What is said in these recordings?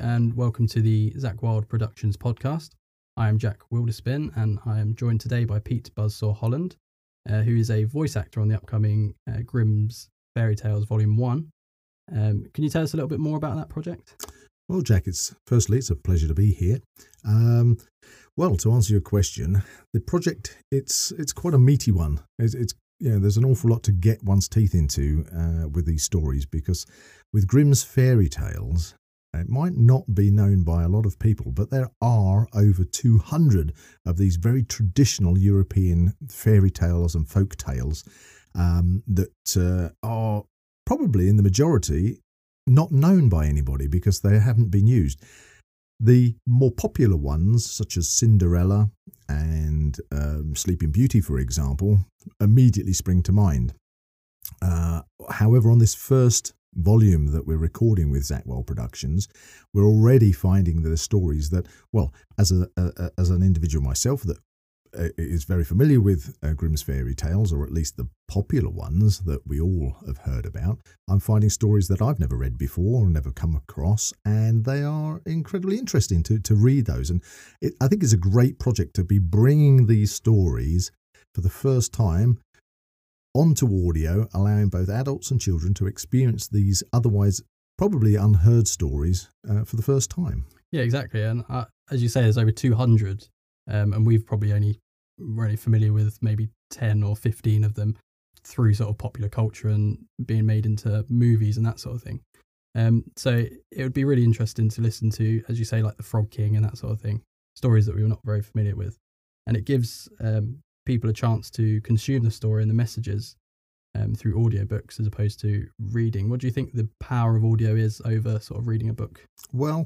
and welcome to the Zak Wylde Productions podcast. I am Jack Wilderspin, and I am joined today by Pete Buzzsaw Holland, uh, who is a voice actor on the upcoming uh, Grimm's Fairy Tales Volume 1. Um, can you tell us a little bit more about that project? Well, Jack, it's firstly it's a pleasure to be here. Um, well, to answer your question, the project it's it's quite a meaty one. It's, it's you know, there's an awful lot to get one's teeth into uh, with these stories because with Grimm's fairy tales, it might not be known by a lot of people, but there are over 200 of these very traditional European fairy tales and folk tales um, that uh, are probably in the majority not known by anybody because they haven't been used. The more popular ones, such as Cinderella and um, Sleeping Beauty, for example, immediately spring to mind. Uh, however, on this first volume that we're recording with Zak Wylde Productions, we're already finding the stories that, well, as a, a as an individual myself, that uh, is very familiar with uh, Grimm's fairy tales, or at least the popular ones that we all have heard about. I'm finding stories that I've never read before or never come across, and they are incredibly interesting to, to read those. And it, I think it's a great project to be bringing these stories for the first time onto audio, allowing both adults and children to experience these otherwise probably unheard stories uh, for the first time. Yeah, exactly. And uh, as you say, there's over 200 um, and we've probably only really familiar with maybe 10 or 15 of them through sort of popular culture and being made into movies and that sort of thing. Um, so it would be really interesting to listen to, as you say, like the Frog King and that sort of thing, stories that we were not very familiar with. And it gives um, people a chance to consume the story and the messages um, through audiobooks as opposed to reading. What do you think the power of audio is over sort of reading a book? Well,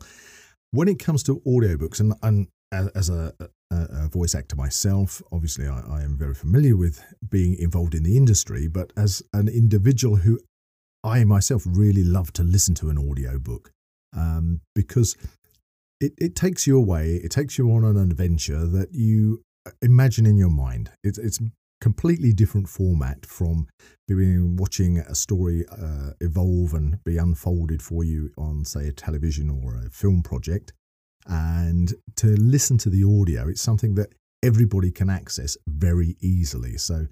when it comes to audiobooks, and, and as a, a, voice actor myself, obviously I, I, am very familiar with being involved in the industry, but as an individual who I myself really love to listen to an audiobook um, because it, it takes you away, it takes you on an adventure that you imagine in your mind. It's, it's completely different format from being watching a story uh, evolve and be unfolded for you on, say, a television or a film project and to listen to the audio, it's something that everybody can access very easily. So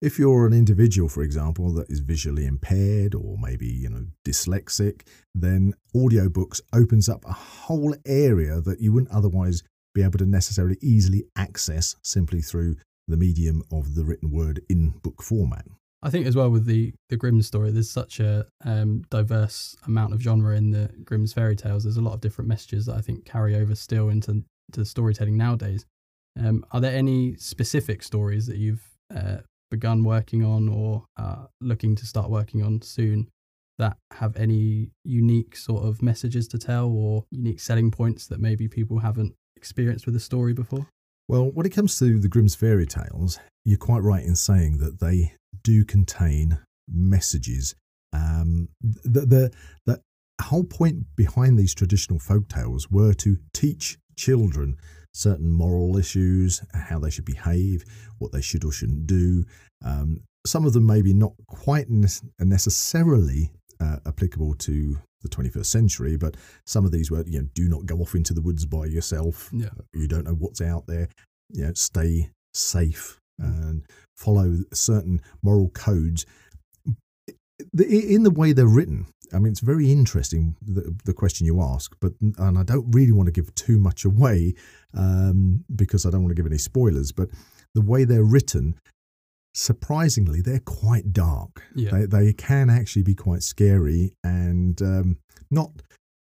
if you're an individual, for example, that is visually impaired or maybe you know dyslexic, then audiobooks opens up a whole area that you wouldn't otherwise be able to necessarily easily access simply through the medium of the written word in book format. I think as well with the the Grimm story, there's such a um, diverse amount of genre in the Grimm's fairy tales. There's a lot of different messages that I think carry over still into to storytelling nowadays. Um, are there any specific stories that you've uh, begun working on or looking to start working on soon that have any unique sort of messages to tell or unique selling points that maybe people haven't experienced with a story before? Well, when it comes to the Grimm's fairy tales, you're quite right in saying that they do contain messages. Um, the, the, the whole point behind these traditional folk tales were to teach children certain moral issues, how they should behave, what they should or shouldn't do. Um, some of them maybe not quite necessarily uh, applicable to the 21st century, but some of these were, you know, do not go off into the woods by yourself. Yeah. You don't know what's out there. You know, stay safe and follow certain moral codes in the way they're written. I mean, it's very interesting the, the question you ask, but and I don't really want to give too much away um, because I don't want to give any spoilers. But the way they're written, surprisingly, they're quite dark. Yeah. They they can actually be quite scary and um, not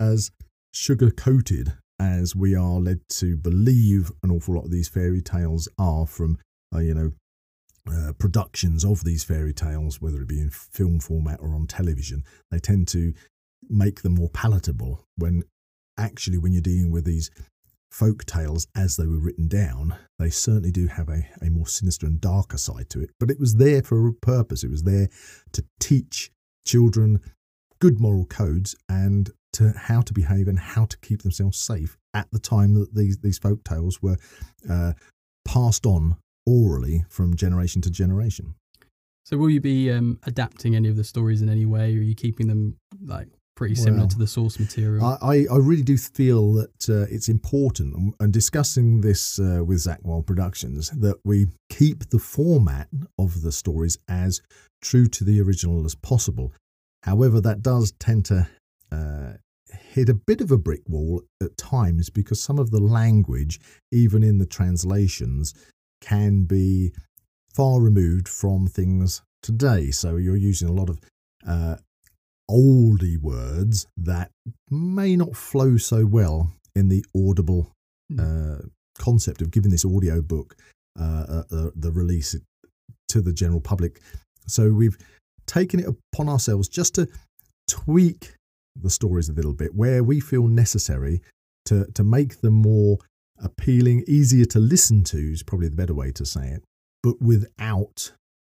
as sugar coated as we are led to believe an awful lot of these fairy tales are from uh, you know uh, productions of these fairy tales, whether it be in film format or on television, they tend to make them more palatable. When actually, when you're dealing with these folk tales as they were written down, they certainly do have a, a more sinister and darker side to it. But it was there for a purpose. It was there to teach children good moral codes and to how to behave and how to keep themselves safe at the time that these these folk tales were uh, passed on orally from generation to generation. So, will you be um, adapting any of the stories in any way? Or are you keeping them like pretty similar Well, to the source material. I, I, I really do feel that uh, it's important, and- and discussing this uh, with Zak Wylde Productions, that we keep the format of the stories as true to the original as possible. However, that does tend to uh, hit a bit of a brick wall at times because some of the language, even in the translations, can be far removed from things today. So you're using a lot of uh, oldie words that may not flow so well in the audible uh, concept of giving this audio book uh, uh, uh, the release to the general public. So we've taken it upon ourselves just to tweak the stories a little bit where we feel necessary to to make them more appealing, easier to listen to is probably the better way to say it, but without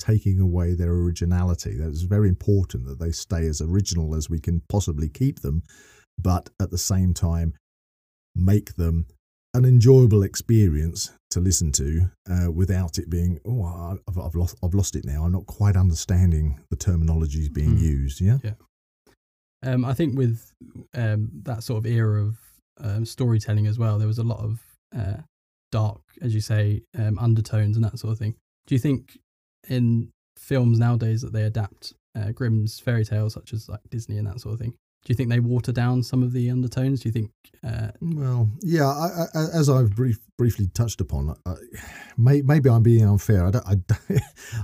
taking away their originality. That's very important that they stay as original as we can possibly keep them, but at the same time make them an enjoyable experience to listen to uh, without it being oh I've, I've lost I've lost it now I'm not quite understanding the terminologies being Mhm. used yeah Um, I think with um, that sort of era of um, storytelling as well, there was a lot of uh, dark, as you say, um, undertones and that sort of thing. Do you think in films nowadays that they adapt uh, Grimm's fairy tales, such as like Disney and that sort of thing, do you think they water down some of the undertones? Do you think? Uh, Well, yeah, I, I, as I've brief, briefly touched upon, uh, may, maybe I'm being unfair.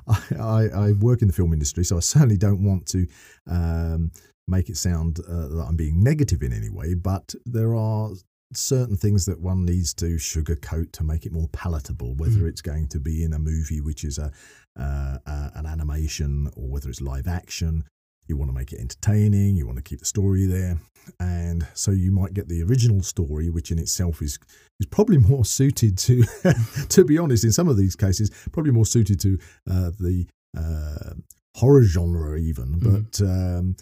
I, I work in the film industry, so I certainly don't want to um, make it sound uh, that I'm being negative in any way, but there are certain things that one needs to sugarcoat to make it more palatable, whether Mhm. it's going to be in a movie which is a, uh, uh, an animation or whether it's live action. You want to make it entertaining, you want to keep the story there and so you might get the original story which in itself is is probably more suited to to be honest in some of these cases probably more suited to uh, the uh, horror genre even Mhm. but um,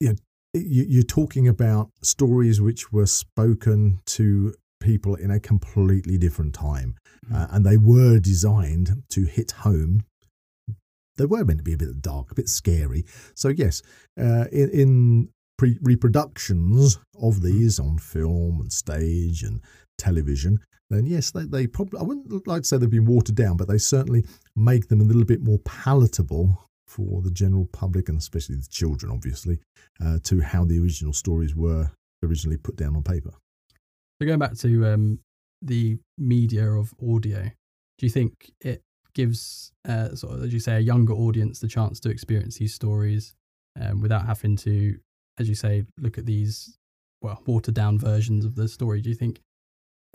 you know you're talking about stories which were spoken to people in a completely different time uh, and they were designed to hit home. They were meant to be a bit dark, a bit scary. So yes, uh, in, in pre- reproductions of these on film and stage and television, then yes, they, they probably I wouldn't like to say they've been watered down, but they certainly make them a little bit more palatable for the general public and especially the children, obviously, uh, to how the original stories were originally put down on paper. So going back to um, the media of audio, do you think it gives, uh, sort of, as you say, a younger audience the chance to experience these stories um, without having to, as you say, look at these well watered down versions of the story? Do you think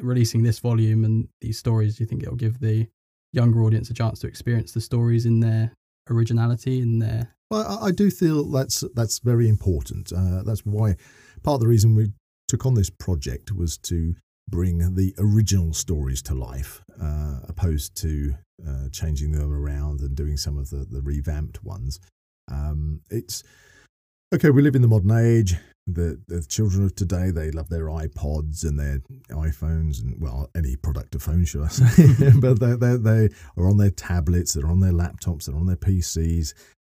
releasing this volume and these stories, do you think it'll give the younger audience a chance to experience the stories in their originality in there. Well, I, do feel that's that's very important. Uh, that's why part of the reason we took on this project was to bring the original stories to life, uh, opposed to uh, changing them around and doing some of the, the revamped ones. Um, it's okay. We live in the modern age. The, the children of today they love their iPods and their iPhones and well any product of phone should I say but they, they they are on their tablets they're on their laptops they're on their PCs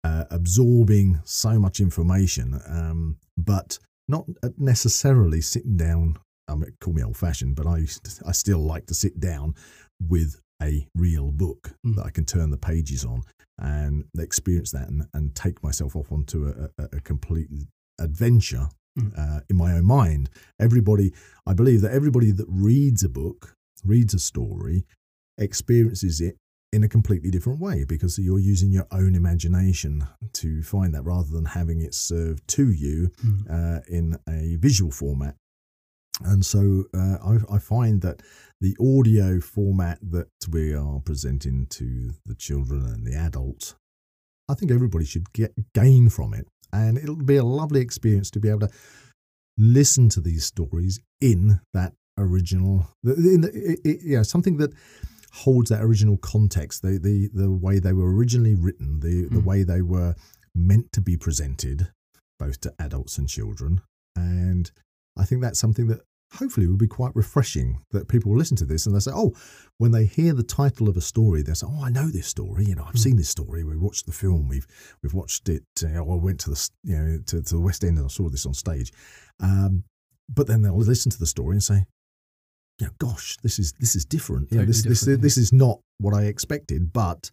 uh, absorbing so much information, um, but not necessarily sitting down. I mean, call me old fashioned, but I to- I still like to sit down with a real book Mm. that I can turn the pages on and experience that and, and take myself off onto a, a, a complete adventure Mm. uh, in my own mind. Everybody, I believe that everybody that reads a book, reads a story, experiences it in a completely different way because you're using your own imagination to find that rather than having it served to you Mm. uh, in a visual format. And so uh, I, I find that the audio format that we are presenting to the children and the adults, I think everybody should get gain from it. And it'll be a lovely experience to be able to listen to these stories in that original, in the, it, it, yeah, something that holds that original context, the the the way they were originally written, the the Mm. way they were meant to be presented, both to adults and children. And I think that's something that hopefully will be quite refreshing that people will listen to this and they say, oh, when they hear the title of a story, they say, oh, I know this story. You know, I've mm. seen this story. We watched the film. We've we've watched it. Uh, I went to the you know to, to, the West End and I saw this on stage. Um, but then they'll listen to the story and say, you know, gosh, this is this is different. Totally this, different, this, yeah. this is not what I expected, but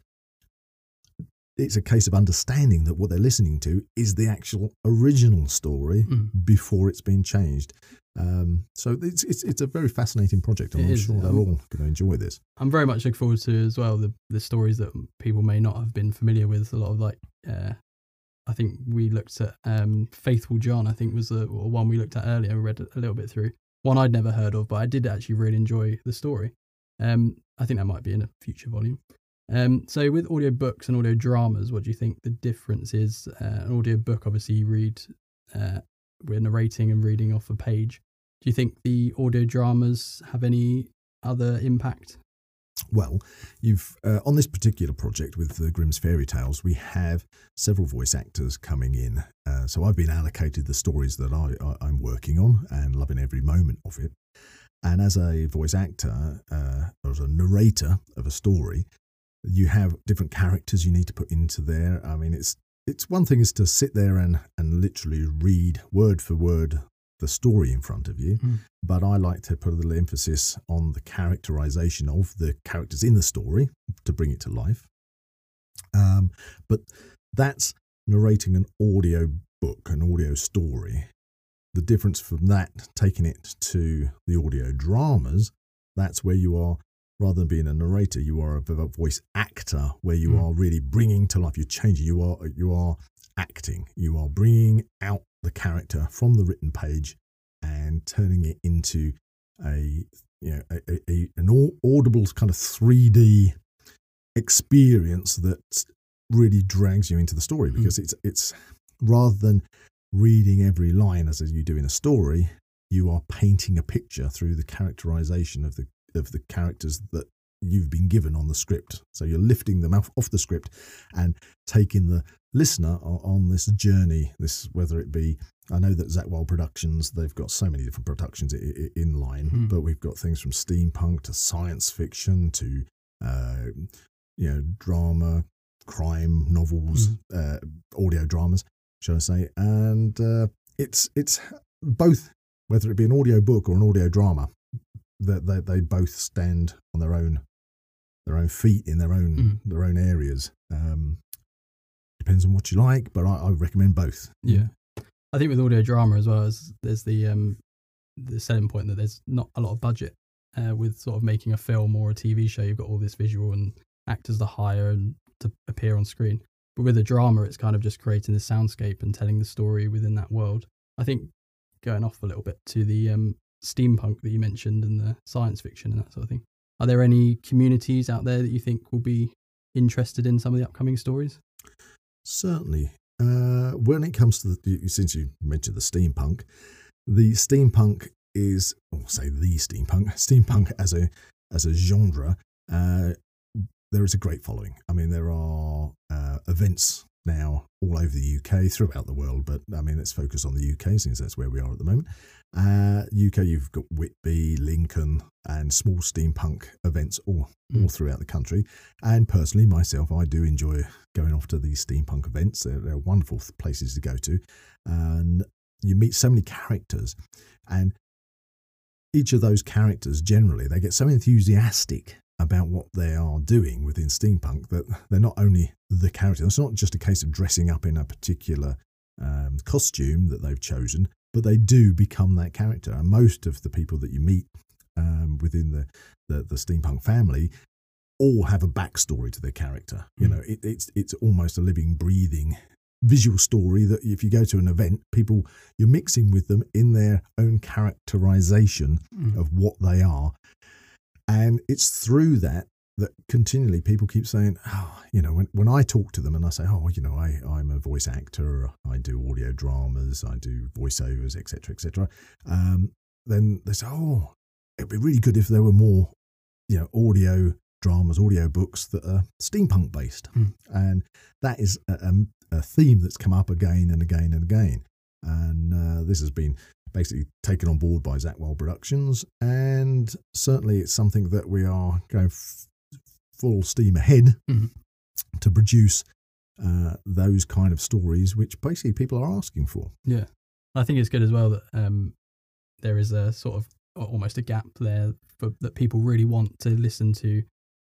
it's a case of understanding that what they're listening to is the actual original story mm. before it's been changed. Um, so it's, it's it's a very fascinating project, and it I'm is, sure they're all going to enjoy this. I'm very much looking forward to as well the the stories that people may not have been familiar with. A lot of like, uh, I think we looked at um, Faithful John. I think was the one we looked at earlier. We read a little bit through one I'd never heard of, but I did actually really enjoy the story. Um, I think that might be in a future volume. Um, so with audio books and audio dramas, what do you think the difference is? Uh, an audio book, obviously, you read, uh, we're narrating and reading off a page. Do you think the audio dramas have any other impact? Well, you've uh, on this particular project with the Grimm's Fairy Tales, we have several voice actors coming in. Uh, so I've been allocated the stories that I, am working on and loving every moment of it. And as a voice actor, uh, as a narrator of a story, you have different characters you need to put into there. I mean, it's it's one thing is to sit there and and literally read word for word the story in front of you, mm. but I like to put a little emphasis on the characterization of the characters in the story to bring it to life. Um, but that's narrating an audio book, an audio story. The difference from that, taking it to the audio dramas, that's where you are rather than being a narrator, you are a, voice actor where you mm. are really bringing to life. You're changing. You are you are acting. You are bringing out the character from the written page and turning it into a you know a, a, an audible kind of 3D experience that really drags you into the story mm. because mm. it's it's rather than reading every line as you do in a story you are painting a picture through the characterization of the of the characters that you've been given on the script. So you're lifting them off, off the script and taking the listener on this journey. This whether it be I know that Zak Wylde Productions they've got so many different productions in line, mm. but we've got things from steampunk to science fiction to uh, you know drama, crime novels, mm. uh, audio dramas, shall I say? And uh, it's it's both whether it be an audio book or an audio drama that they, they both stand on their own their own feet in their own mm. their own areas. Um, depends on what you like, but I, I, recommend both. Yeah, I think with audio drama as well as there's the um, the selling point that there's not a lot of budget uh, with sort of making a film or a TV show. You've got all this visual and actors to hire and to appear on screen. But with a drama, it's kind of just creating the soundscape and telling the story within that world. I think going off a little bit to the um, steampunk that you mentioned and the science fiction and that sort of thing. Are there any communities out there that you think will be interested in some of the upcoming stories? Certainly. Uh, when it comes to the, since you mentioned the steampunk, the steampunk is, or say the steampunk, steampunk as a as a genre, uh, there is a great following. I mean, there are uh, events now all over the UK, throughout the world, but I mean, let's focus on the UK since that's where we are at the moment. Uh, UK, you've got Whitby, Lincoln, and small steampunk events all, mm. all throughout the country. And personally, myself, I do enjoy going off to these steampunk events. They're, they're wonderful places to go to. And you meet so many characters. And each of those characters, generally, they get so enthusiastic about what they are doing within steampunk that they're not only the character. It's not just a case of dressing up in a particular um, costume that they've chosen, but they do become that character. And most of the people that you meet um, within the, the, the steampunk family all have a backstory to their character. You hmm. know, it, it's it's almost a living, breathing visual story that if you go to an event, people you're mixing with them in their own characterization mm. of what they are, and it's through that that continually people keep saying, oh, you know, when, when I talk to them and I say, oh, you know, I, I'm a voice actor, I do audio dramas, I do voiceovers, etc., etc., um, then they say, oh, it'd be really good if there were more, you know, audio dramas, audio books that are steampunk based. Mm. And that is a, a, theme that's come up again and again and again. and uh, this has been basically taken on board by Zak Wylde Productions, and certainly it's something that we are going f- full steam ahead Mhm. to produce uh, those kind of stories, which basically people are asking for. Yeah, I think it's good as well that um, there is a sort of almost a gap there for that people really want to listen to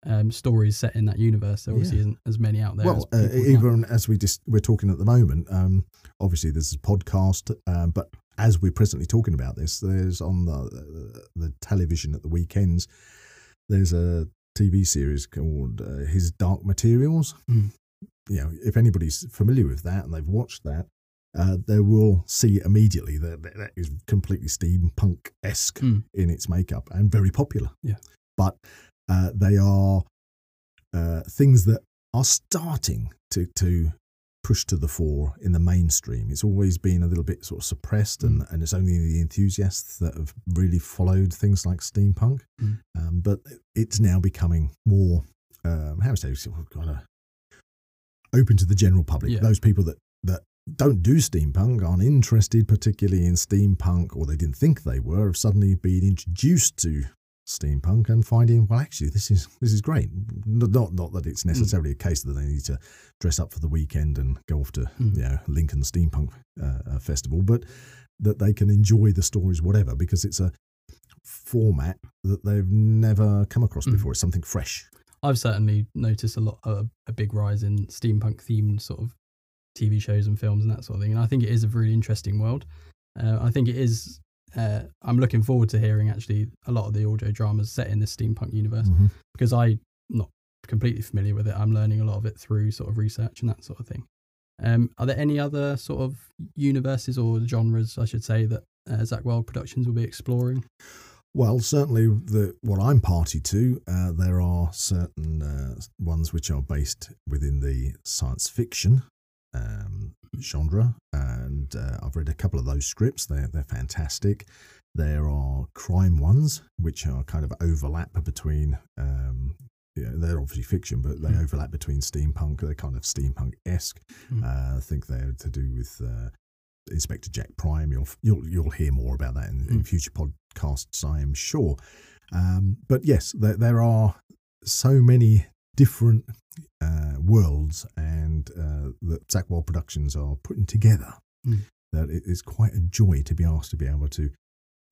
um, stories set in that universe. There obviously Yeah. isn't as many out there. well, as uh, people would like. even as we just we're talking at the moment, um, obviously there's a podcast, um, but as we're presently talking about this, there's on the the television at the weekends. There's a TV series called uh, His Dark Materials. Mm. You know, if anybody's familiar with that and they've watched that, uh, they will see immediately that that that is completely steampunk esque Mm. in its makeup and very popular. Yeah. but uh, they are uh, things that are starting to to push to the fore in the mainstream. It's always been a little bit sort of suppressed, and, and it's only the enthusiasts that have really followed things like steampunk. Mm. Um, but it's now becoming more, um, how to say, kind of open to the general public. Yeah. Those people that that don't do steampunk, aren't interested particularly in steampunk, or they didn't think they were, have suddenly been introduced to steampunk and finding, well, actually, this is this is great. Not not, not that it's necessarily a case that they need to dress up for the weekend and go off to Mm. you know Lincoln Steampunk uh, uh, Festival, but that they can enjoy the stories, whatever, because it's a format that they've never come across Mm. before. It's something fresh. I've certainly noticed a lot a, a big rise in steampunk themed sort of TV shows and films and that sort of thing. And I think it is a really interesting world. Uh, I think it is. Uh, I'm looking forward to hearing actually a lot of the audio dramas set in this steampunk universe Mhm. because I'm not completely familiar with it. I'm learning a lot of it through sort of research and that sort of thing. Um, are there any other sort of universes or genres, I should say, that uh, Zak Wylde Productions will be exploring? Well, certainly the what I'm party to. Uh, there are certain uh, ones which are based within the science fiction um, genre, and uh, I've read a couple of those scripts. They're they're fantastic. There are crime ones which are kind of overlap between. Um, yeah, they're obviously fiction, but they Mm. overlap between steampunk. They're kind of steampunk esque. Mm. Uh, I think they're to do with uh, Inspector Jack Prime. You'll you'll you'll hear more about that in, in Mm. future podcasts, I am sure. Um, but yes, there, there are so many different uh, worlds and uh, that Zak Wylde Productions are putting together Mm. that it is quite a joy to be asked to be able to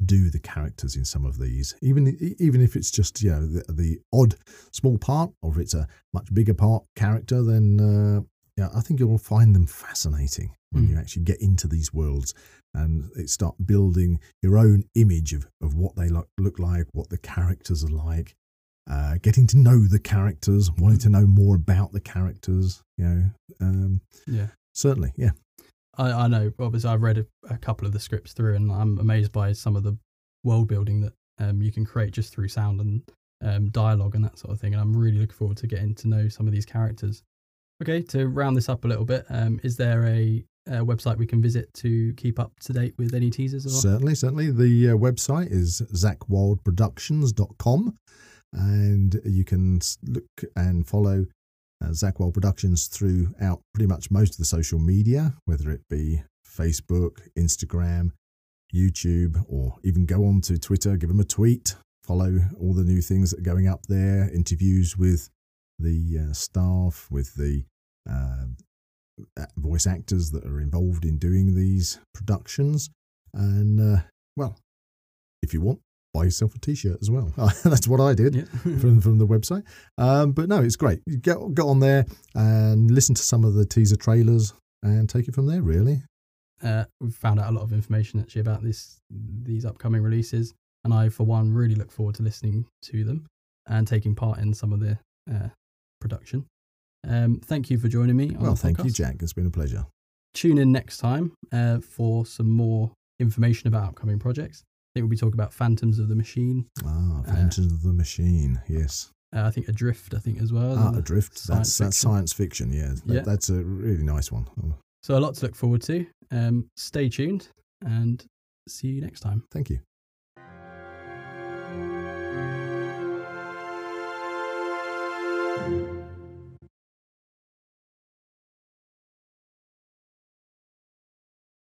do the characters in some of these, even even if it's just you know the, the odd small part, or if it's a much bigger part character, then uh, yeah, I think you'll find them fascinating when Mm. you actually get into these worlds and it start building your own image of, of what they look, look like, what the characters are like, uh, getting to know the characters, wanting to know more about the characters. You know, um, Yeah. certainly, yeah. I, I know. Obviously, I've read a, a couple of the scripts through, and I'm amazed by some of the world building that um, you can create just through sound and um, dialogue and that sort of thing. And I'm really looking forward to getting to know some of these characters. Okay, to round this up a little bit, um, is there a, a website we can visit to keep up to date with any teasers? Or Certainly, certainly. The uh, website is zakwyldeproductions.com and you can look and follow uh, Zak Wylde Productions throughout pretty much most of the social media, whether it be Facebook, Instagram, YouTube, or even go on to Twitter, give them a tweet, follow all the new things that are going up there, interviews with the uh, staff, with the uh, voice actors that are involved in doing these productions. And, uh, well, if you want, buy yourself a t shirt as well. That's what I did Yeah. from, from the website. Um, but no, it's great. You get, get on there and listen to some of the teaser trailers and take it from there, really. uh, we've found out a lot of information actually about this these upcoming releases, and I, for one, really look forward to listening to them and taking part in some of the uh, production. Um, thank you for joining me. Well, thank you. Jack. It's been a pleasure. Tune in next time uh, for some more information about upcoming projects. I think we'll be talking about Phantoms of the Machine. Ah, Uh, Phantoms of the Machine. Yes. Uh, I think Adrift. I think as well. Ah, Adrift. science That's that's science fiction. Yeah, That- Yeah. that's a really nice one. Oh, So a lot to look forward to. Um, stay tuned and see you next time. thank you.